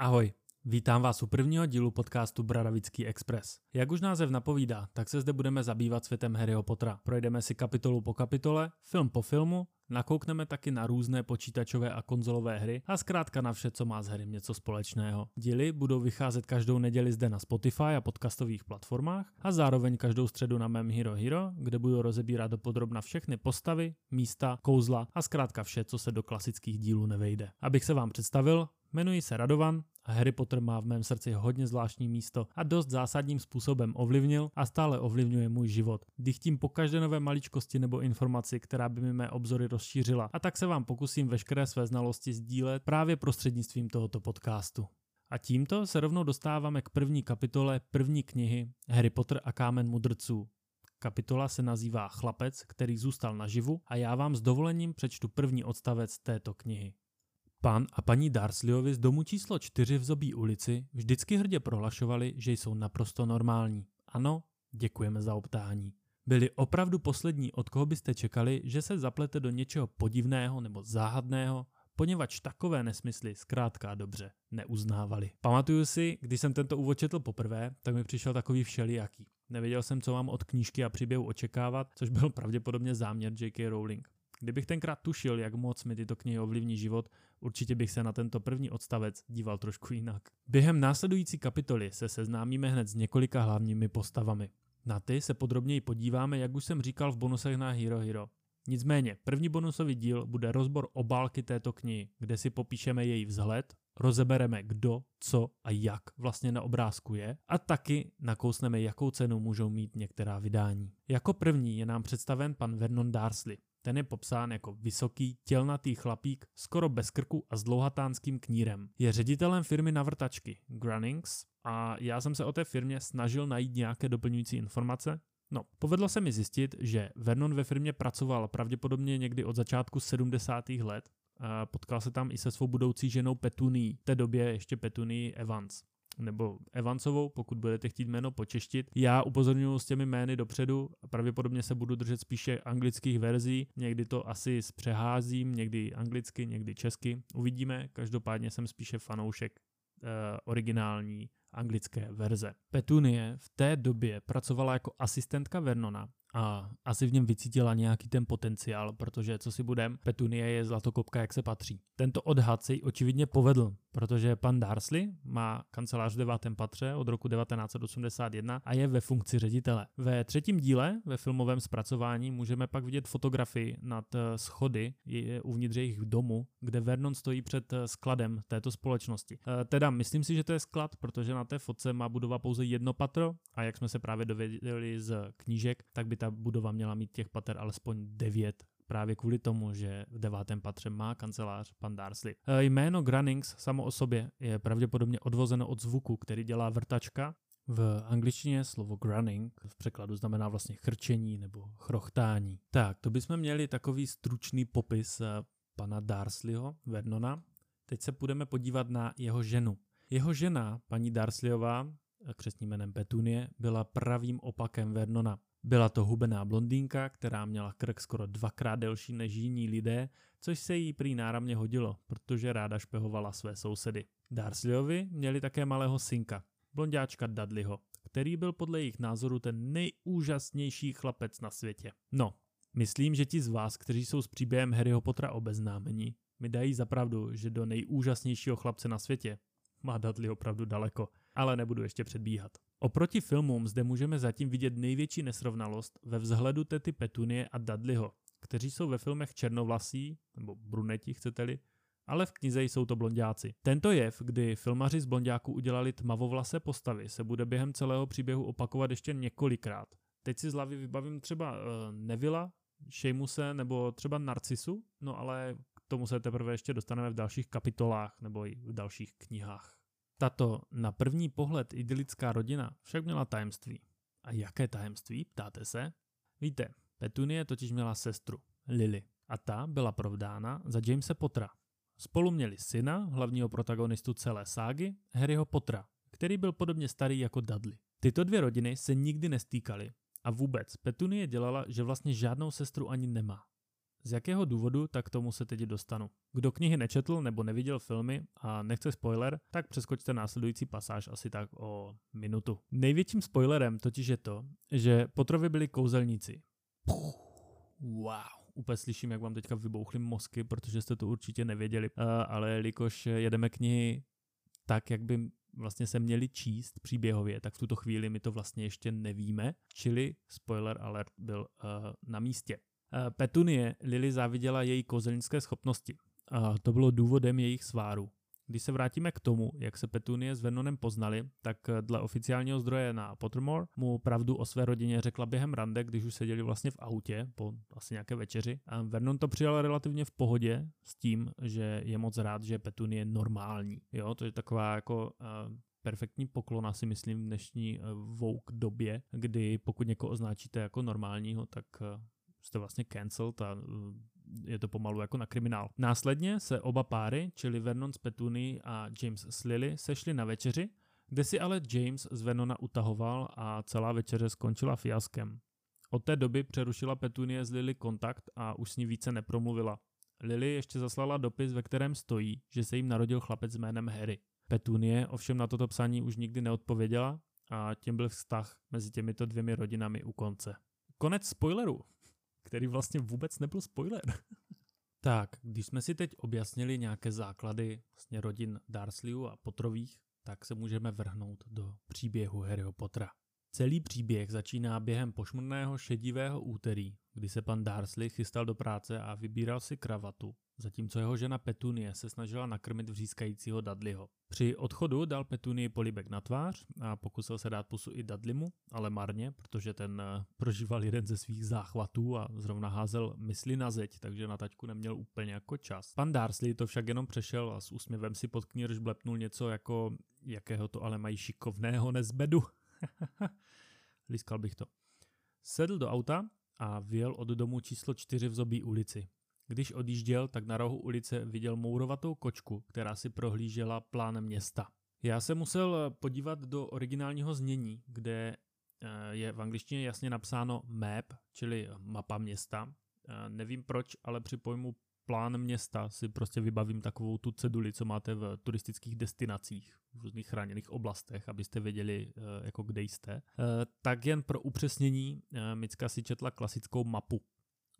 Ahoj, vítám vás u prvního dílu podcastu Bradavický Express. Jak už název napovídá, tak se zde budeme zabývat světem Harryho Pottera. Projdeme si kapitolu po kapitole, film po filmu, nakoukneme taky na různé počítačové a konzolové hry a zkrátka na vše, co má s Harrym něco společného. Díly budou vycházet každou neděli zde na Spotify a podcastových platformách a zároveň každou středu na mém Hero Hero, kde budu rozebírat dopodrobna všechny postavy, místa, kouzla a zkrátka vše, co se do klasických dílů nevejde. Abych se vám představil, Jmenuji se Radovan Harry Potter má v mém srdci hodně zvláštní místo a dost zásadním způsobem ovlivnil a stále ovlivňuje můj život. Kdy chtím po každé nové maličkosti nebo informaci, která by mi mé obzory rozšířila a tak se vám pokusím veškeré své znalosti sdílet právě prostřednictvím tohoto podcastu. A tímto se rovnou dostáváme k první kapitole první knihy Harry Potter a kámen mudrců. Kapitola se nazývá Chlapec, který zůstal naživu a já vám s dovolením přečtu první odstavec této knihy. Pan a paní Darsleyovi z domu číslo 4 v Zobí ulici vždycky hrdě prohlašovali, že jsou naprosto normální. Ano, děkujeme za optání. Byli opravdu poslední, od koho byste čekali, že se zaplete do něčeho podivného nebo záhadného, poněvadž takové nesmysly zkrátka dobře neuznávali. Pamatuju si, když jsem tento úvod četl poprvé, tak mi přišel takový všelijaký. Nevěděl jsem, co mám od knížky a příběhu očekávat, což byl pravděpodobně záměr J.K. Rowling. Kdybych tenkrát tušil, jak moc mi tyto knihy ovlivní život, určitě bych se na tento první odstavec díval trošku jinak. Během následující kapitoly se seznámíme hned s několika hlavními postavami. Na ty se podrobněji podíváme, jak už jsem říkal v bonusech na Hero Hero. Nicméně, první bonusový díl bude rozbor obálky této knihy, kde si popíšeme její vzhled, rozebereme kdo, co a jak vlastně na obrázku je a taky nakousneme, jakou cenu můžou mít některá vydání. Jako první je nám představen pan Vernon Darsley, ten je popsán jako vysoký, tělnatý chlapík, skoro bez krku a s dlouhatánským knírem. Je ředitelem firmy na vrtačky Grunnings a já jsem se o té firmě snažil najít nějaké doplňující informace, No, povedlo se mi zjistit, že Vernon ve firmě pracoval pravděpodobně někdy od začátku 70. let. A potkal se tam i se svou budoucí ženou Petuní, v té době ještě Petuní Evans nebo Evansovou, pokud budete chtít jméno počeštit. Já upozorňuji s těmi jmény dopředu, pravděpodobně se budu držet spíše anglických verzí, někdy to asi zpřeházím, někdy anglicky, někdy česky. Uvidíme, každopádně jsem spíše fanoušek uh, originální anglické verze. Petunie v té době pracovala jako asistentka Vernona a asi v něm vycítila nějaký ten potenciál, protože co si budem, Petunie je zlatokopka, jak se patří. Tento odhad se jí očividně povedl, protože pan Darsley má kancelář v devátém patře od roku 1981 a je ve funkci ředitele. Ve třetím díle, ve filmovém zpracování, můžeme pak vidět fotografii nad eh, schody uvnitř jejich domu, kde Vernon stojí před eh, skladem této společnosti. Eh, teda myslím si, že to je sklad, protože na té fotce má budova pouze jedno patro a jak jsme se právě dověděli z knížek, tak by ta budova měla mít těch pater alespoň devět právě kvůli tomu, že v devátém patře má kancelář pan Darsley. E, jméno Grunnings samo o sobě je pravděpodobně odvozeno od zvuku, který dělá vrtačka. V angličtině slovo grunning v překladu znamená vlastně chrčení nebo chrochtání. Tak, to bychom měli takový stručný popis e, pana Darsleyho, Vernona. Teď se budeme podívat na jeho ženu. Jeho žena, paní Darsleyová, křesním jménem Petunie, byla pravým opakem Vernona. Byla to hubená blondýnka, která měla krk skoro dvakrát delší než jiní lidé, což se jí prý náramně hodilo, protože ráda špehovala své sousedy. Darsleyovi měli také malého synka, blondáčka Dudleyho, který byl podle jejich názoru ten nejúžasnější chlapec na světě. No, myslím, že ti z vás, kteří jsou s příběhem Harryho Pottera obeznámeni, mi dají zapravdu, že do nejúžasnějšího chlapce na světě má Dudley opravdu daleko, ale nebudu ještě předbíhat. Oproti filmům zde můžeme zatím vidět největší nesrovnalost ve vzhledu tety Petunie a Dudleyho, kteří jsou ve filmech černovlasí, nebo bruneti chcete-li, ale v knize jsou to blondáci. Tento jev, kdy filmaři z blondáků udělali tmavovlasé postavy, se bude během celého příběhu opakovat ještě několikrát. Teď si z hlavy vybavím třeba uh, Nevila, Sheamuse nebo třeba Narcisu, no ale k tomu se teprve ještě dostaneme v dalších kapitolách nebo i v dalších knihách. Tato na první pohled idylická rodina však měla tajemství. A jaké tajemství, ptáte se? Víte, Petunie totiž měla sestru, Lily, a ta byla provdána za Jamesa Pottera. Spolu měli syna, hlavního protagonistu celé ságy, Harryho Pottera, který byl podobně starý jako Dudley. Tyto dvě rodiny se nikdy nestýkaly a vůbec Petunie dělala, že vlastně žádnou sestru ani nemá. Z jakého důvodu, tak tomu se teď dostanu. Kdo knihy nečetl nebo neviděl filmy a nechce spoiler, tak přeskočte následující pasáž asi tak o minutu. Největším spoilerem totiž je to, že Potrovi byli kouzelníci. Wow, úplně slyším, jak vám teďka vybouchly mozky, protože jste to určitě nevěděli, uh, ale jelikož jedeme knihy tak, jak by vlastně se měli číst příběhově, tak v tuto chvíli my to vlastně ještě nevíme, čili spoiler alert byl uh, na místě. Uh, Petunie Lily záviděla její kozelnické schopnosti. Uh, to bylo důvodem jejich sváru. Když se vrátíme k tomu, jak se Petunie s Vernonem poznali, tak eh, dle oficiálního zdroje na Pottermore mu pravdu o své rodině řekla během rande, když už seděli vlastně v autě po asi nějaké večeři. A Vernon to přijal relativně v pohodě s tím, že je moc rád, že Petunie je normální. Jo, to je taková jako uh, perfektní poklona si myslím v dnešní Vogue době, kdy pokud někoho označíte jako normálního, tak uh, jste vlastně cancelled a je to pomalu jako na kriminál. Následně se oba páry, čili Vernon z Petuny a James s Lily, sešli na večeři, kde si ale James z Vernona utahoval a celá večeře skončila fiaskem. Od té doby přerušila Petunie z Lily kontakt a už s ní více nepromluvila. Lily ještě zaslala dopis, ve kterém stojí, že se jim narodil chlapec jménem Harry. Petunie ovšem na toto psání už nikdy neodpověděla a tím byl vztah mezi těmito dvěmi rodinami u konce. Konec spoileru který vlastně vůbec nebyl spoiler. tak, když jsme si teď objasnili nějaké základy vlastně rodin Dursleyů a Potrových, tak se můžeme vrhnout do příběhu Harryho Pottera. Celý příběh začíná během pošmurného šedivého úterý, kdy se pan Darsley chystal do práce a vybíral si kravatu, zatímco jeho žena Petunie se snažila nakrmit vřískajícího Dudleyho. Při odchodu dal Petunii polibek na tvář a pokusil se dát pusu i Dudleymu, ale marně, protože ten eh, prožíval jeden ze svých záchvatů a zrovna házel mysli na zeď, takže na taťku neměl úplně jako čas. Pan Darsley to však jenom přešel a s úsměvem si pod knírž blepnul něco jako jakého to ale mají šikovného nezbedu. Lískal bych to. Sedl do auta a vyjel od domu číslo 4 v Zobí ulici. Když odjížděl, tak na rohu ulice viděl mourovatou kočku, která si prohlížela plán města. Já se musel podívat do originálního znění, kde eh, je v angličtině jasně napsáno map, čili mapa města. Eh, nevím proč, ale při pojmu plán města si prostě vybavím takovou tu ceduli, co máte v turistických destinacích, v různých chráněných oblastech, abyste věděli, eh, jako kde jste. Tak jen pro upřesnění, Micka si četla klasickou mapu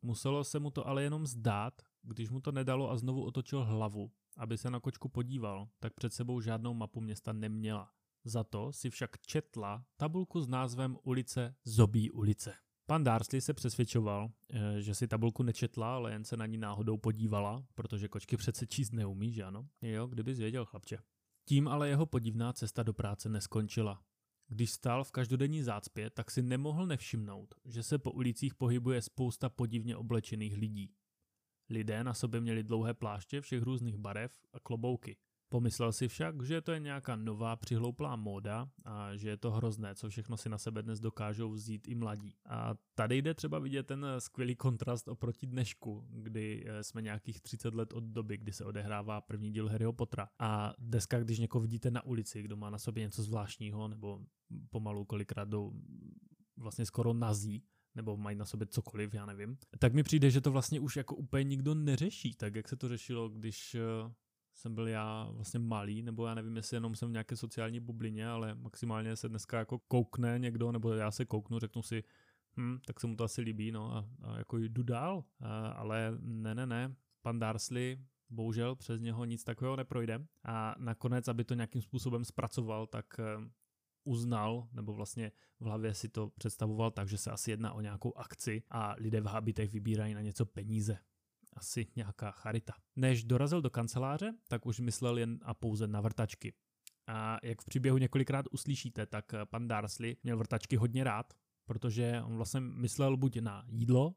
Muselo se mu to ale jenom zdát, když mu to nedalo a znovu otočil hlavu, aby se na kočku podíval, tak před sebou žádnou mapu města neměla. Za to si však četla tabulku s názvem ulice Zobí ulice. Pan Darsley se přesvědčoval, eh, že si tabulku nečetla, ale jen se na ní náhodou podívala, protože kočky přece číst neumí, že ano? Jo, kdyby věděl, chlapče. Tím ale jeho podivná cesta do práce neskončila. Když stál v každodenní zácpě, tak si nemohl nevšimnout, že se po ulicích pohybuje spousta podivně oblečených lidí. Lidé na sobě měli dlouhé pláště všech různých barev a klobouky. Pomyslel si však, že to je nějaká nová přihlouplá móda a že je to hrozné, co všechno si na sebe dnes dokážou vzít i mladí. A tady jde třeba vidět ten skvělý kontrast oproti dnešku, kdy eh, jsme nějakých 30 let od doby, kdy se odehrává první díl Harryho Pottera. A dneska, když někoho vidíte na ulici, kdo má na sobě něco zvláštního, nebo pomalu kolikrát jdou vlastně skoro nazí, nebo mají na sobě cokoliv, já nevím, tak mi přijde, že to vlastně už jako úplně nikdo neřeší, tak jak se to řešilo, když eh, jsem byl já vlastně malý, nebo já nevím, jestli jenom jsem v nějaké sociální bublině, ale maximálně se dneska jako koukne někdo, nebo já se kouknu, řeknu si, hm, tak se mu to asi líbí, no a, a jako jdu dál, a, ale ne, ne, ne, pan Darsley bohužel přes něho nic takového neprojde. A nakonec, aby to nějakým způsobem zpracoval, tak eh, uznal, nebo vlastně v hlavě si to představoval tak, že se asi jedná o nějakou akci a lidé v habitech vybírají na něco peníze asi nějaká charita. Než dorazil do kanceláře, tak už myslel jen a pouze na vrtačky. A jak v příběhu několikrát uslyšíte, tak pan Darsley měl vrtačky hodně rád, protože on vlastně myslel buď na jídlo,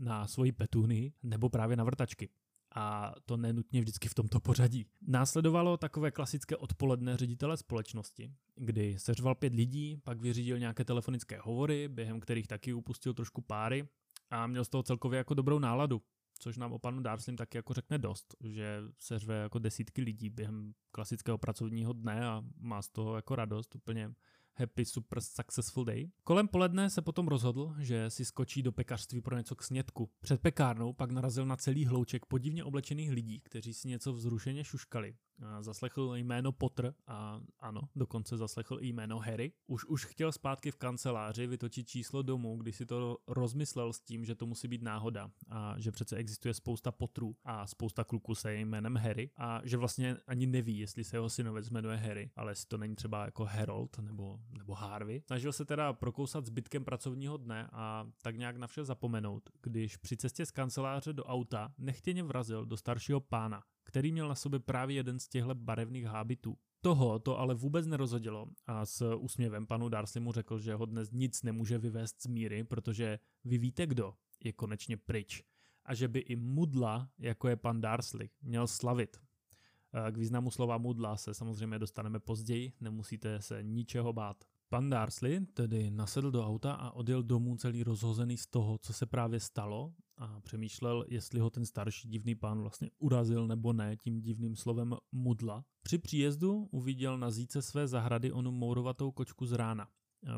na svoji petuny, nebo právě na vrtačky. A to nenutně vždycky v tomto pořadí. Následovalo takové klasické odpoledne ředitele společnosti, kdy seřval pět lidí, pak vyřídil nějaké telefonické hovory, během kterých taky upustil trošku páry a měl z toho celkově jako dobrou náladu což nám o panu Darslim taky jako řekne dost, že se řve jako desítky lidí během klasického pracovního dne a má z toho jako radost, úplně Happy Super Successful Day. Kolem poledne se potom rozhodl, že si skočí do pekařství pro něco k snědku. Před pekárnou pak narazil na celý hlouček podivně oblečených lidí, kteří si něco vzrušeně šuškali. Zaslechl jméno Potter a ano, dokonce zaslechl i jméno Harry. Už už chtěl zpátky v kanceláři vytočit číslo domů, když si to rozmyslel s tím, že to musí být náhoda a že přece existuje spousta Potterů a spousta kluků se jménem Harry a že vlastně ani neví, jestli se jeho synovec jmenuje Harry, ale jestli to není třeba jako Harold nebo, nebo Harvey. Snažil se teda prokousat zbytkem pracovního dne a tak nějak na vše zapomenout, když při cestě z kanceláře do auta nechtěně vrazil do staršího pána, který měl na sobě právě jeden z těchto barevných hábitů. Toho to ale vůbec nerozhodilo a s úsměvem panu Darcy mu řekl, že ho dnes nic nemůže vyvést z míry, protože vy víte kdo je konečně pryč a že by i mudla, jako je pan Darsley, měl slavit. K významu slova mudla se samozřejmě dostaneme později, nemusíte se ničeho bát. Pan Darsley tedy nasedl do auta a odjel domů celý rozhozený z toho, co se právě stalo a přemýšlel, jestli ho ten starší divný pán vlastně urazil nebo ne tím divným slovem mudla. Při příjezdu uviděl na zíce své zahrady onu mourovatou kočku z rána.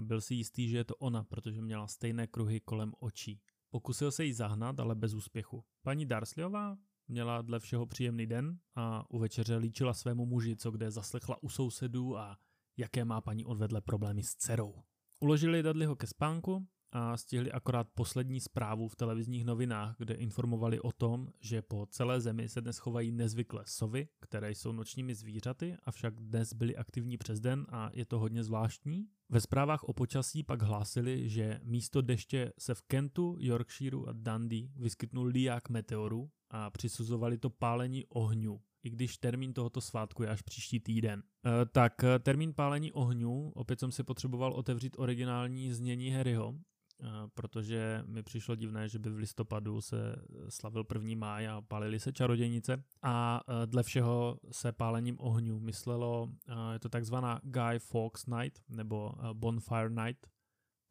Byl si jistý, že je to ona, protože měla stejné kruhy kolem očí. Pokusil se jí zahnat, ale bez úspěchu. Paní Darsleyová měla dle všeho příjemný den a u večeře líčila svému muži, co kde zaslechla u sousedů a jaké má paní odvedle problémy s dcerou. Uložili Dudleyho ke spánku a stihli akorát poslední zprávu v televizních novinách, kde informovali o tom, že po celé zemi se dnes chovají nezvyklé sovy, které jsou nočními zvířaty, avšak dnes byly aktivní přes den a je to hodně zvláštní. Ve zprávách o počasí pak hlásili, že místo deště se v Kentu, Yorkshireu a Dundee vyskytnul liák meteoru a přisuzovali to pálení ohňů, i když termín tohoto svátku je až příští týden. E, tak e, termín pálení ohňů, opět jsem si potřeboval otevřít originální znění Harryho, e, protože mi přišlo divné, že by v listopadu se slavil první máj a pálili se čarodějnice a dle všeho se pálením ohňů myslelo, je to takzvaná Guy Fawkes Night nebo Bonfire Night,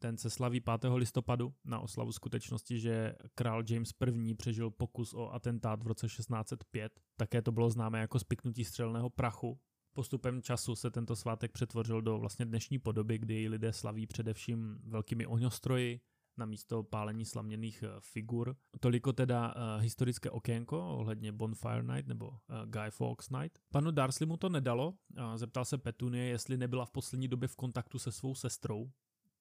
ten se slaví 5. listopadu na oslavu skutečnosti, že král James I. přežil pokus o atentát v roce 1605. Také to bylo známé jako spiknutí střelného prachu. Postupem času se tento svátek přetvořil do vlastně dnešní podoby, kdy lidé slaví především velkými ohňostroji, na místo pálení slaměných eh, figur. Toliko teda uh, historické okénko ohledně Bonfire Night nebo uh, Guy Fawkes Night. Panu Darsley mu to nedalo, uh, zeptal se Petunie, jestli nebyla v poslední době v kontaktu se svou sestrou,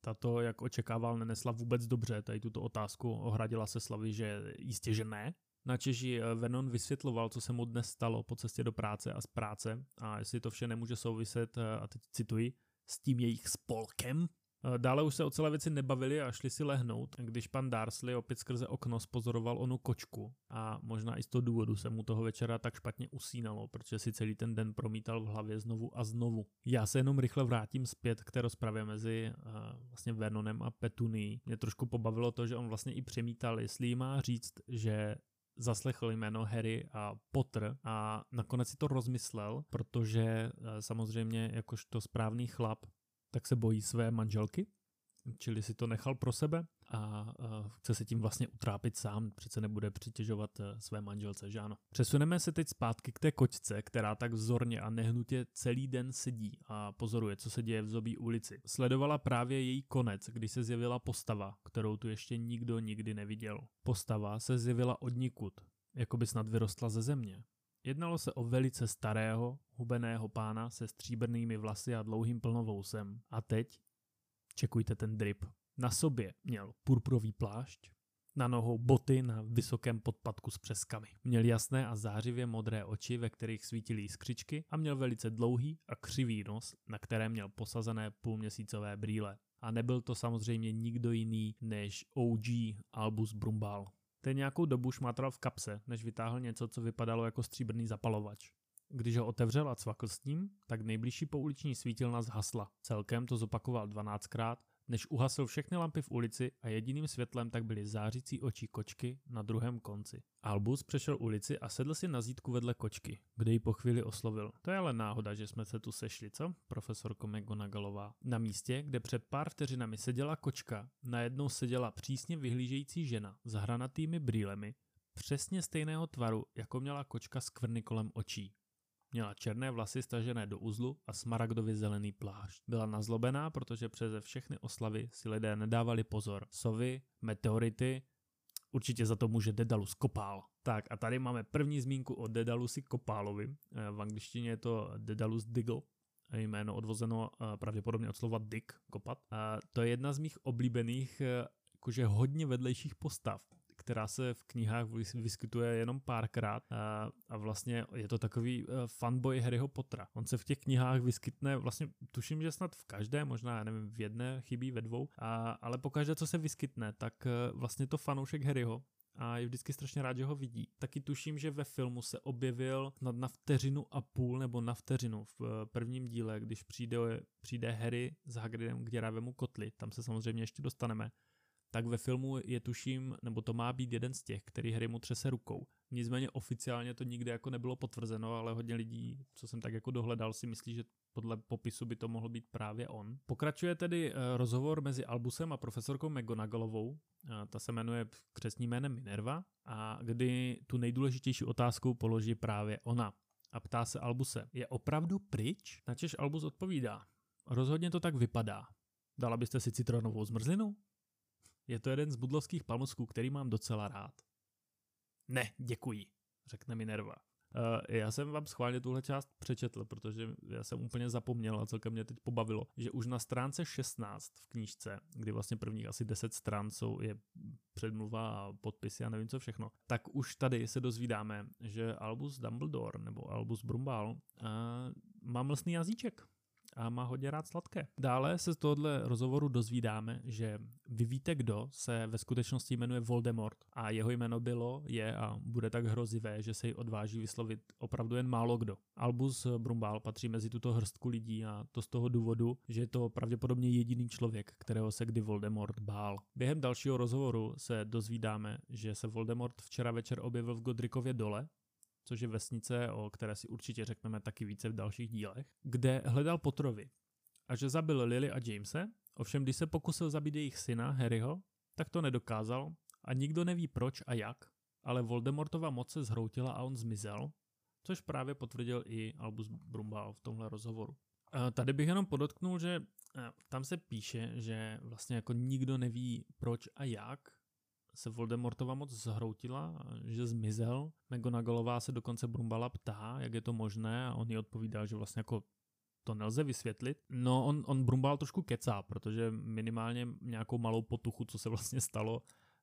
tato, jak očekával, nenesla vůbec dobře tady tuto otázku. Ohradila se Slavy, že jistě, že ne. Na Čeži eh, Venon vysvětloval, co se mu dnes stalo po cestě do práce a z práce a jestli to vše nemůže souviset, eh, a teď cituji, s tím jejich spolkem, dále už se o celé věci nebavili a šli si lehnout, když pan Darsley opět skrze okno spozoroval onu kočku a možná i z toho důvodu se mu toho večera tak špatně usínalo, protože si celý ten den promítal v hlavě znovu a znovu. Já se jenom rychle vrátím zpět k té rozpravě mezi uh, vlastně Vernonem a Petuní. Mě trošku pobavilo to, že on vlastně i přemítal, jestli jí má říct, že zaslechl jméno Harry a Potter a nakonec si to rozmyslel, protože eh, samozřejmě jakožto správný chlap tak se bojí své manželky, čili si to nechal pro sebe a chce se tím vlastně utrápit sám, přece nebude přitěžovat e, své manželce, že ano. Přesuneme se teď zpátky k té kočce, která tak vzorně a nehnutě celý den sedí a pozoruje, co se děje v zobí ulici. Sledovala právě její konec, kdy se zjevila postava, kterou tu ještě nikdo nikdy neviděl. Postava se zjevila od nikud, jako by snad vyrostla ze země. Jednalo se o velice starého, hubeného pána se stříbrnými vlasy a dlouhým plnovousem. A teď, čekujte ten drip. Na sobě měl purpurový plášť, na nohou boty na vysokém podpadku s přeskami. Měl jasné a zářivě modré oči, ve kterých svítily skřičky a měl velice dlouhý a křivý nos, na kterém měl posazené půlměsícové brýle. A nebyl to samozřejmě nikdo jiný než OG Albus Brumbal. Ten nějakou dobu šmátral v kapse, než vytáhl něco, co vypadalo jako stříbrný zapalovač. Když ho otevřel a cvakl s ním, tak nejbližší pouliční svítilna zhasla. Celkem to zopakoval 12krát než uhasil všechny lampy v ulici a jediným světlem tak byly zářící oči kočky na druhém konci. Albus přešel ulici a sedl si na zítku vedle kočky, kde ji po chvíli oslovil. To je ale náhoda, že jsme se tu sešli, co? Profesorko McGonagallová. Na místě, kde před pár vteřinami seděla kočka, najednou seděla přísně vyhlížející žena s hranatými brýlemi, přesně stejného tvaru, jako měla kočka skvrny kolem očí. Měla černé vlasy stažené do uzlu a smaragdově zelený plášť. Byla nazlobená, protože přeze všechny oslavy si lidé nedávali pozor. Sovy, meteority, určitě za to může Dedalus Kopál. Tak a tady máme první zmínku o Dedalusi Kopálovi. Eh, v angličtině je to Dedalus Diggle, jméno odvozeno eh, pravděpodobně od slova dick, kopat. A to je jedna z mých oblíbených eh, jakože hodně vedlejších postav která se v knihách vyskytuje jenom párkrát a, a vlastně je to takový uh, fanboy Harryho Pottera. On se v těch knihách vyskytne vlastně, tuším, že snad v každé, možná, já nevím, v jedné chybí, ve dvou, a, ale pokaždé, co se vyskytne, tak uh, vlastně to fanoušek Harryho a je vždycky strašně rád, že ho vidí. Taky tuším, že ve filmu se objevil snad na vteřinu a půl nebo na vteřinu v eh, prvním díle, když přijde, přijde Harry s Hagridem k děravému kotli, tam se samozřejmě ještě dostaneme, tak ve filmu je tuším, nebo to má být jeden z těch, který Harry mu třese rukou. Nicméně oficiálně to nikdy jako nebylo potvrzeno, ale hodně lidí, co jsem tak jako dohledal, si myslí, že podle popisu by to mohl být právě on. Pokračuje tedy eh, rozhovor mezi Albusem a profesorkou McGonagallovou, ta se jmenuje křesním jménem Minerva, a kdy tu nejdůležitější otázku položí právě ona. A ptá se Albuse, je opravdu pryč? Načež Albus odpovídá, rozhodně to tak vypadá. Dala byste si citronovou zmrzlinu? Je to jeden z budlovských palmosků, který mám docela rád. Ne, děkuji, řekne Minerva. Uh, já jsem vám schválně tuhle část přečetl, protože já jsem úplně zapomněl a celkem mě teď pobavilo, že už na stránce 16 v knížce, kdy vlastně prvních asi 10 stran jsou je předmluva a podpisy a nevím co všechno, tak už tady se dozvídáme, že Albus Dumbledore nebo Albus Brumbal uh, má mlsný jazyček a má hodně rád sladké. Dále se z tohohle rozhovoru dozvídáme, že vy víte, kdo se ve skutečnosti jmenuje Voldemort a jeho jméno bylo, je a bude tak hrozivé, že se ji odváží vyslovit opravdu jen málo kdo. Albus Brumbal patří mezi tuto hrstku lidí a to z toho důvodu, že je to pravděpodobně jediný člověk, kterého se kdy Voldemort bál. Během dalšího rozhovoru se dozvídáme, že se Voldemort včera večer objevil v Godrikově dole což je vesnice, o které si určitě řekneme taky více v dalších dílech, kde hledal Potrovi a že zabil Lily a Jamese, ovšem když se pokusil zabít jejich syna Harryho, tak to nedokázal a nikdo neví proč a jak, ale Voldemortova moc se zhroutila a on zmizel, což právě potvrdil i Albus Brumbal v tomhle rozhovoru. Tady bych jenom podotknul, že tam se píše, že vlastně jako nikdo neví proč a jak, se Voldemortova moc zhroutila, že zmizel. McGonagallová se dokonce Brumbala ptá, jak je to možné a on jí odpovídal, že vlastně jako to nelze vysvětlit. No on, on Brumbal trošku kecá, protože minimálně nějakou malou potuchu, co se vlastně stalo,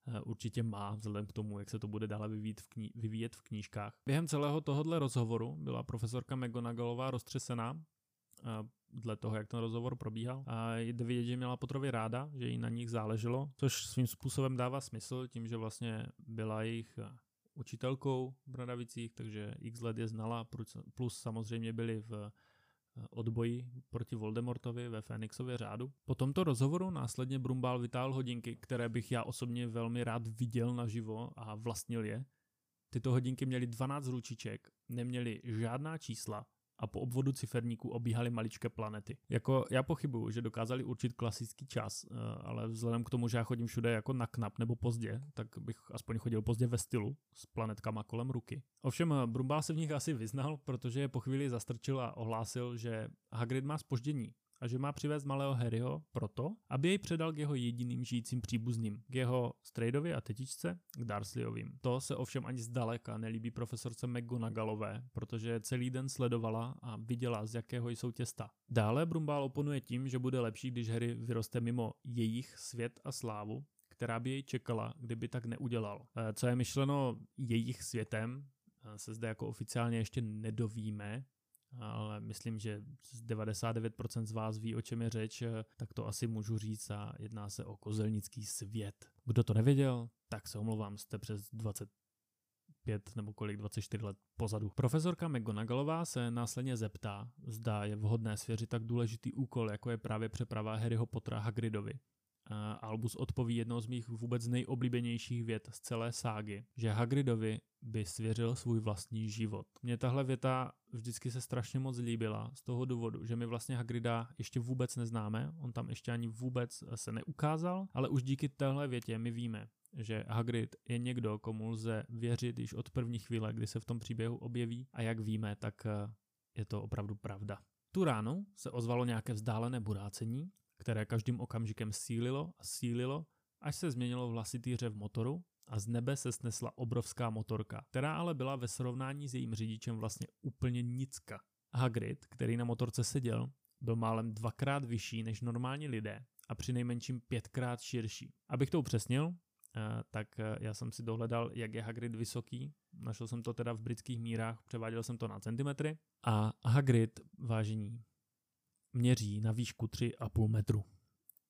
eh, určitě má, vzhledem k tomu, jak se to bude dále vyvíjet v, kni- vyvíjet v knížkách. Během celého tohohle rozhovoru byla profesorka McGonagallová roztřesená, dle toho, jak ten rozhovor probíhal. A jde vidět, že měla Potrovi ráda, že jí na nich záleželo, což svým způsobem dává smysl tím, že vlastně byla jejich eh, učitelkou v Bradavicích, takže x let je znala, plus samozřejmě byli v eh, odboji proti Voldemortovi ve Fénixově řádu. Po tomto rozhovoru následně Brumbal vytáhl hodinky, které bych já osobně velmi rád viděl naživo a vlastnil je. Tyto hodinky měly 12 ručiček, neměly žádná čísla a po obvodu ciferníků obíhaly maličké planety. Jako já pochybuju, že dokázali určit klasický čas, eh, ale vzhledem k tomu, že já chodím všude jako na knap nebo pozdě, tak bych aspoň chodil pozdě ve stylu s planetkama kolem ruky. Ovšem eh, Brumbál se v nich asi vyznal, protože je po chvíli zastrčil a ohlásil, že Hagrid má spoždění a že má přivést malého Harryho proto, aby jej předal k jeho jediným žijícím příbuzným, k jeho Straidovi a tetičce, k Dursleyovým. To se ovšem ani zdaleka nelíbí profesorce McGonagallové, protože celý den sledovala a viděla, z jakého jsou těsta. Dále Brumbál oponuje tím, že bude lepší, když Harry vyroste mimo jejich svět a slávu, která by jej čekala, kdyby tak neudělal. E, co je myšleno jejich světem, e, se zde jako oficiálně ještě nedovíme, ale myslím, že 99% z vás ví, o čem je řeč, eh, tak to asi můžu říct a jedná se o kozelnický svět. Kdo to nevěděl, tak se omlouvám, jste přes 20 5 nebo kolik 24 let pozadu. Profesorka McGonagallová se následně zeptá, zda je vhodné svěřit tak důležitý úkol, jako je právě přeprava Harryho Pottera Hagridovi. Albus odpoví jednou z mých vůbec nejoblíbenějších vět z celé ságy, že Hagridovi by svěřil svůj vlastní život. Mně tahle věta vždycky se strašně moc líbila z toho důvodu, že my vlastně Hagrida ještě vůbec neznáme, on tam ještě ani vůbec se neukázal, ale už díky téhle větě my víme, že Hagrid je někdo, komu lze věřit již od první chvíle, kdy se v tom příběhu objeví a jak víme, tak je to opravdu pravda. Tu ránu se ozvalo nějaké vzdálené burácení, které každým okamžikem sílilo a sílilo, až se změnilo v hlasitý řev motoru a z nebe se snesla obrovská motorka, která ale byla ve srovnání s jejím řidičem vlastně úplně nicka. Hagrid, který na motorce seděl, byl málem dvakrát vyšší než normální lidé a při nejmenším pětkrát širší. Abych to upřesnil, eh, tak eh, já jsem si dohledal, jak je Hagrid vysoký. Našel jsem to teda v britských mírách, převáděl jsem to na centimetry. A Hagrid, vážení, měří na výšku 3,5 metru.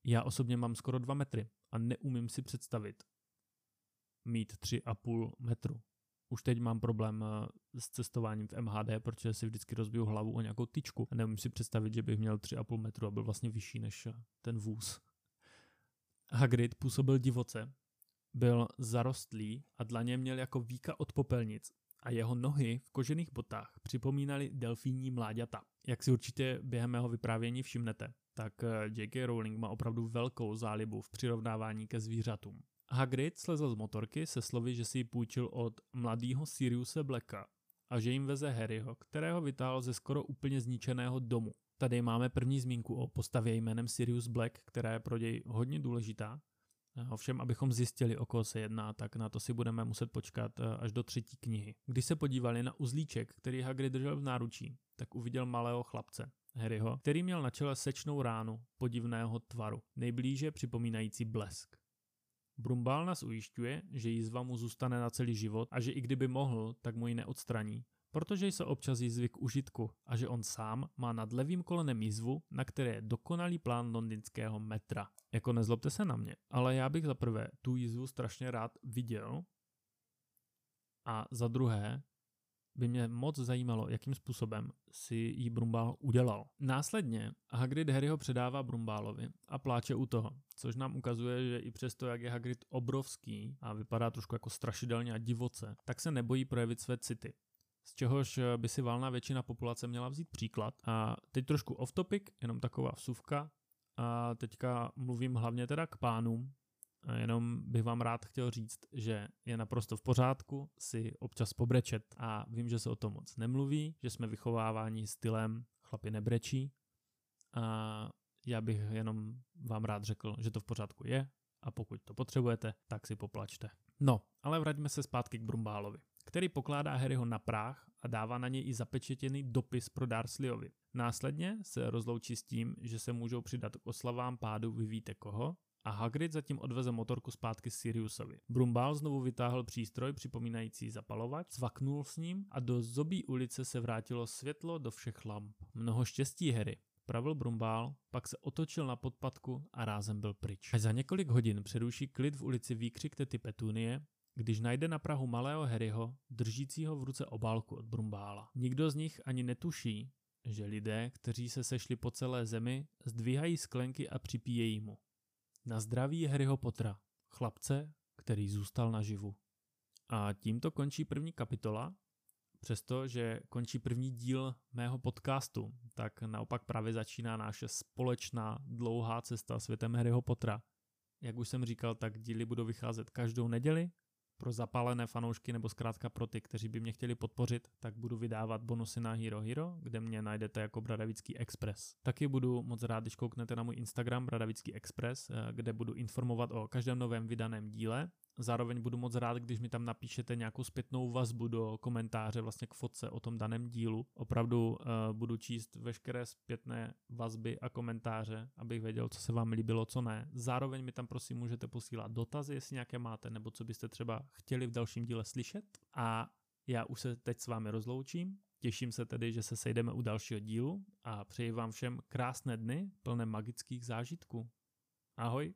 Já osobně mám skoro 2 metry a neumím si představit mít 3,5 metru. Už teď mám problém eh, s cestováním v MHD, protože si vždycky rozbiju hlavu o nějakou tyčku. A neumím si představit, že bych měl 3,5 metru a byl vlastně vyšší než eh, ten vůz. Hagrid působil divoce, byl zarostlý a dlaně měl jako víka od popelnic a jeho nohy v kožených botách připomínaly delfíní mláďata. Jak si určitě během mého vyprávění všimnete, tak eh, J.K. Rowling má opravdu velkou zálibu v přirovnávání ke zvířatům. Hagrid slezl z motorky se slovy, že si ji půjčil od mladého Siriuse Blacka a že jim veze Harryho, kterého vytáhl ze skoro úplně zničeného domu. Tady máme první zmínku o postavě jménem Sirius Black, která je pro něj hodně důležitá. Ovšem, abychom zjistili, o koho se jedná, tak na to si budeme muset počkat eh, až do třetí knihy. Když se podívali na uzlíček, který Hagrid držel v náručí, tak uviděl malého chlapce, Harryho, který měl na čele sečnou ránu podivného tvaru, nejblíže připomínající blesk. Brumbál nás ujišťuje, že jízva mu zůstane na celý život a že i kdyby mohl, tak mu ji neodstraní, protože se občas jízvy k užitku a že on sám má nad levým kolenem jízvu, na které je dokonalý plán londýnského metra. Jako nezlobte se na mě, ale já bych za prvé tu jízvu strašně rád viděl a za druhé by mě moc zajímalo, jakým způsobem si jí Brumbál udělal. Následně Hagrid Harryho předává Brumbálovi a pláče u toho, což nám ukazuje, že i přesto, jak je Hagrid obrovský a vypadá trošku jako strašidelně a divoce, tak se nebojí projevit své city. Z čehož by si valná většina populace měla vzít příklad. A teď trošku off topic, jenom taková vsuvka. A teďka mluvím hlavně teda k pánům, Jenom bych vám rád chtěl říct, že je naprosto v pořádku si občas pobrečet a vím, že se o tom moc nemluví, že jsme vychováváni stylem chlapi nebrečí a já bych jenom vám rád řekl, že to v pořádku je a pokud to potřebujete, tak si poplačte. No, ale vraťme se zpátky k Brumbálovi, který pokládá Harryho na práh a dává na něj i zapečetěný dopis pro Darsleyovi. Následně se rozloučí s tím, že se můžou přidat k oslavám pádu vy víte koho a Hagrid zatím odveze motorku zpátky Siriusovi. Brumbál znovu vytáhl přístroj připomínající zapalovač, zvaknul s ním a do zobí ulice se vrátilo světlo do všech lamp. Mnoho štěstí, Harry, pravil Brumbál, pak se otočil na podpadku a rázem byl pryč. Až za několik hodin přeruší klid v ulici výkřik tety Petunie, když najde na Prahu malého Harryho, držícího v ruce obálku od Brumbála. Nikdo z nich ani netuší, že lidé, kteří se sešli po celé zemi, zdvíhají sklenky a připíjejí mu. Na zdraví Harryho Pottera, chlapce, který zůstal naživu. A tímto končí první kapitola. Přestože končí první díl mého podcastu, tak naopak právě začíná naše společná dlouhá cesta světem Harryho Pottera. Jak už jsem říkal, tak díly budou vycházet každou neděli pro zapálené fanoušky nebo zkrátka pro ty, kteří by mě chtěli podpořit, tak budu vydávat bonusy na Hero Hero, kde mě najdete jako Bradavický Express. Taky budu moc rád, když kouknete na můj Instagram Bradavický Express, eh, kde budu informovat o každém novém vydaném díle Zároveň budu moc rád, když mi tam napíšete nějakou zpětnou vazbu do komentáře vlastně k fotce o tom daném dílu. Opravdu uh, budu číst veškeré zpětné vazby a komentáře, abych věděl, co se vám líbilo, co ne. Zároveň mi tam prosím můžete posílat dotazy, jestli nějaké máte, nebo co byste třeba chtěli v dalším díle slyšet. A já už se teď s vámi rozloučím. Těším se tedy, že se sejdeme u dalšího dílu a přeji vám všem krásné dny plné magických zážitků. Ahoj!